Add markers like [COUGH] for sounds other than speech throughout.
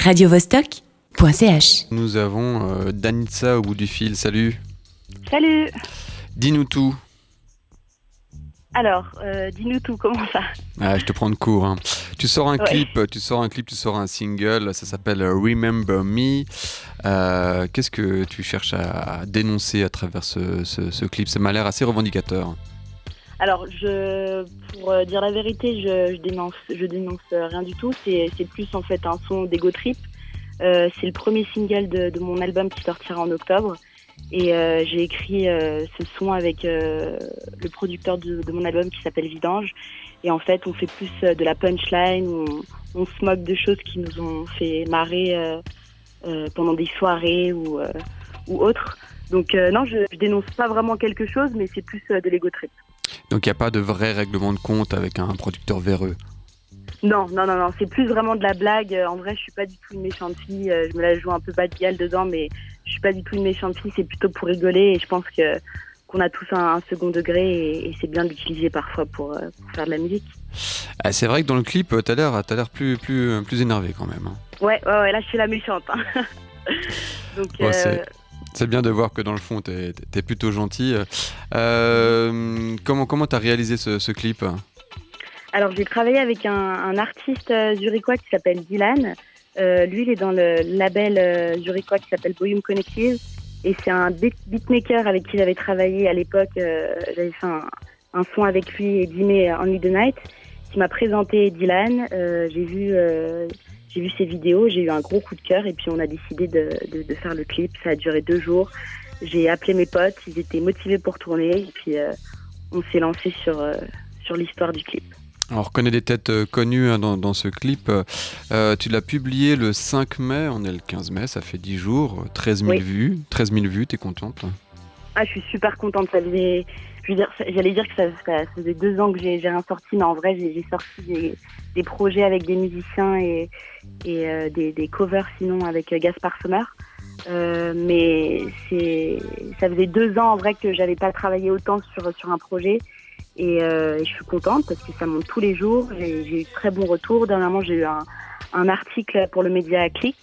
radiovostok.ch. Nous avons euh, Danitza au bout du fil. Salut. Salut. Dis-nous tout. Alors, euh, dis-nous tout, comment ça Ah, je te prends de court. hein. Tu sors un Ouais. clip, tu sors un clip, tu sors un single. Ça s'appelle Remember Me. Euh, Qu'est-ce que tu cherches à dénoncer à travers ce, ce- ce clip? Ça m'a l'air assez revendicateur. Alors, je, pour euh, dire la vérité, je, dénonce, je dénonce euh, rien du tout. C'est plus en fait un son d'ego trip. Euh, c'est le premier single de, mon album qui sortira en octobre. Et j'ai écrit ce son avec le producteur de, mon album qui s'appelle Vidange. Et en fait, on fait plus de la punchline, on, on se de choses qui nous ont fait marrer pendant des soirées ou, ou autres. Donc non, je, je dénonce pas vraiment quelque chose, mais c'est plus de l'ego trip. Donc il n'y a pas de vrai règlement de compte avec un producteur véreux. Non, non, non, non, c'est plus vraiment de la blague. Euh, En vrai, je suis pas du tout une méchante fille. Euh, Je me la joue un peu bas de gueule dedans, mais je suis pas du tout une méchante fille. C'est plutôt pour rigoler et je pense que qu'on a tous un, un second degré et, et c'est bien d'utiliser parfois pour, euh, pour faire de la musique. Ah, c'est vrai que dans le clip, tu as l'air t'as l'air plus, plus, plus énervé quand même. hein. Ouais, ouais, ouais, là, je suis la méchante. hein. [LAUGHS] Donc, Bon, euh, c'est- bien de voir que dans le fond, tu es, plutôt gentil. Euh, comment comment tu as réalisé ce, clip? Alors, j'ai travaillé avec un, un artiste euh, zurichois qui s'appelle Dylan. Euh, lui, il est dans le label zurichois qui s'appelle Volume Connective. Et c'est un beat- beatmaker avec qui j'avais travaillé à l'époque. j'avais fait un, son avec lui et Dimé Only the Night, qui m'a présenté Dylan. J'ai vu, j'ai vu ses vidéos, j'ai eu un gros coup de cœur et puis on a décidé de, de- de faire le clip. Ça a duré deux jours. J'ai appelé mes potes, ils étaient motivés pour tourner et puis euh, on s'est lancé sur, euh, sur l'histoire du clip. On reconnaît des têtes euh, connues hein, dans, dans ce clip. Euh, tu l'as publié le 5 mai, on est le 15 mai, ça fait 10 jours, 13 000 Oui. vues. 13 000 vues, t'es contente? Ah, je suis super contente. Ça faisait, j'allais dire que ça, faisait deux ans que j'ai rien sorti, mais en vrai, j'ai sorti des, projets avec des musiciens et, euh, des, covers sinon avec euh, Gaspard Sommer. Euh, mais ça faisait deux ans en vrai que j'avais pas travaillé autant sur un projet. Et, je suis contente parce que ça monte tous les jours. J'ai eu très bons retours. Dernièrement, j'ai eu un, article pour le média Click.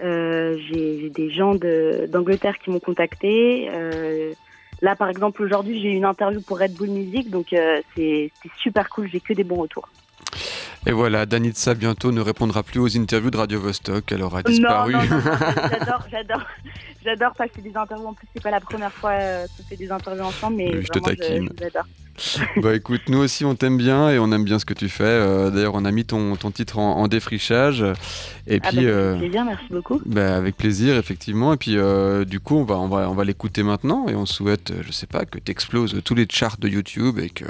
J'ai des gens d'Angleterre qui m'ont contacté. Là, par exemple, aujourd'hui, j'ai eu une interview pour Red Bull Music, donc euh, c'est super cool. J'ai que des bons retours. Et voilà, Danitza bientôt ne répondra plus aux interviews de Radio Vostok, elle aura disparu. [LAUGHS] J'adore, j'adore, j'adore passer des interviews. En plus, c'est pas la première fois euh, qu'on fait des interviews ensemble, mais Oui, je te taquine. j'adore. Bah écoute, nous aussi on t'aime bien et on aime bien ce que tu fais. Euh, D'ailleurs, on a mis ton, ton titre en, en défrichage. Et Ah, puis, bah, euh, fait plaisir, merci beaucoup. bah, avec plaisir, effectivement. Et puis, euh, du coup, on va, on va, on va l'écouter maintenant et on souhaite, je sais pas, que tu exploses tous les charts de YouTube et que,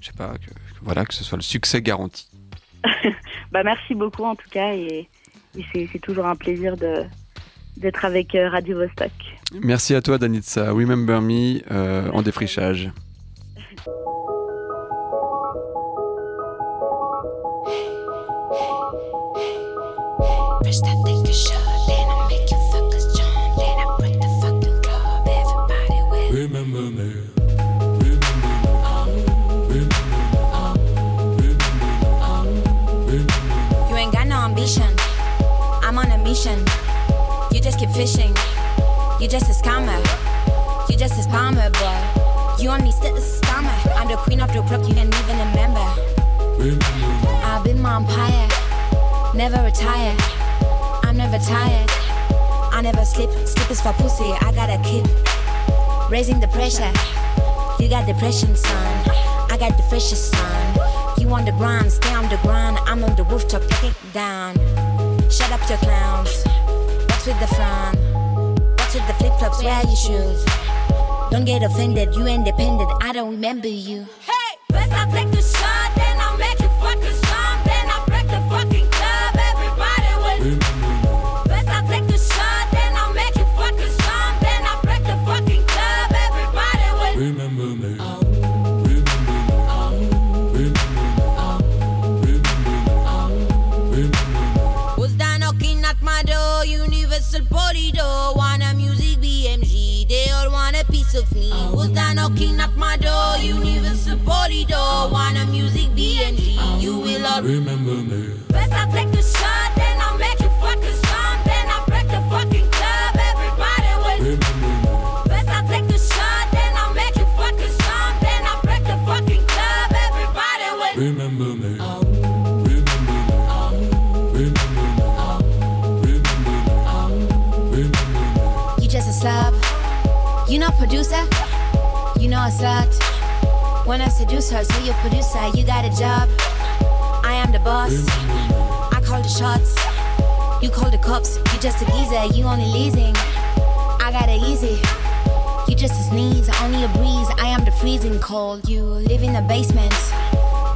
je sais pas, que, que voilà, que ce soit le succès garanti. [LAUGHS] Bah, merci beaucoup en tout cas, et, et c'est toujours un plaisir de d'être avec Radio Vostok. Merci à toi, Danitza. Remember Me euh, en défrichage. Remember me. You ain't got no ambition. I'm on a mission. You just keep fishing. You just a scammer. You just a boy. You only scammer. I'm the queen of the club, you can't even remember. Remember. I've been my empire, never retire. I'm never tired. I never sleep. Sleep is for pussy. I got a kid. Raising the pressure. You got depression, son. I got the freshest son. You on the grind, stay on the grind. I'm on the rooftop, it down. Shut up, your clowns. What's with the frown? What's with the flip flops? Wear your shoes. Don't get offended, you independent. I don't remember you. Hey, best I take the shot, knocking at my door. Universal body door. Wanna music BNG. You will all remember me. I take shot, then I make you fucking strong. Then I break the fucking club. Everybody will remember me. I take shot, then I make you. Then I break the fucking club. Everybody will remember me. You not producer? You know a slut. When I seduce her, so you producer, you got a job. I am the boss. I call the shots. You call the cops. You just a geezer. You only leasing. I got it easy. You just a sneeze, only a breeze. I am the freezing cold. You live in the basement,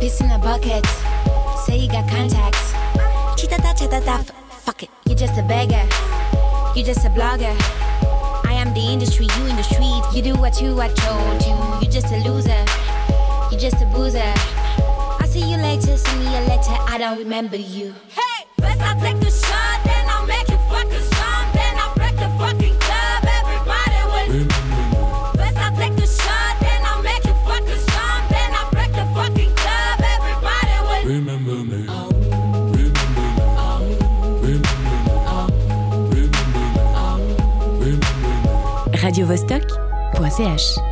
piss in a bucket. Say you got contacts. Chitata chatata, f- fuck it. You just a beggar. You just a blogger. I am the industry, you in the street. You do what you I told you. You just a loser. You just a boozer. I see you later, send me a letter. I don't remember you. Hey, first I take the shot, then I make you fucking strong, then I break the fucking club. Everybody will. First I take the shot, then I make you fucking strong, then I break the fucking club. Everybody will. Remember radiovostok.ch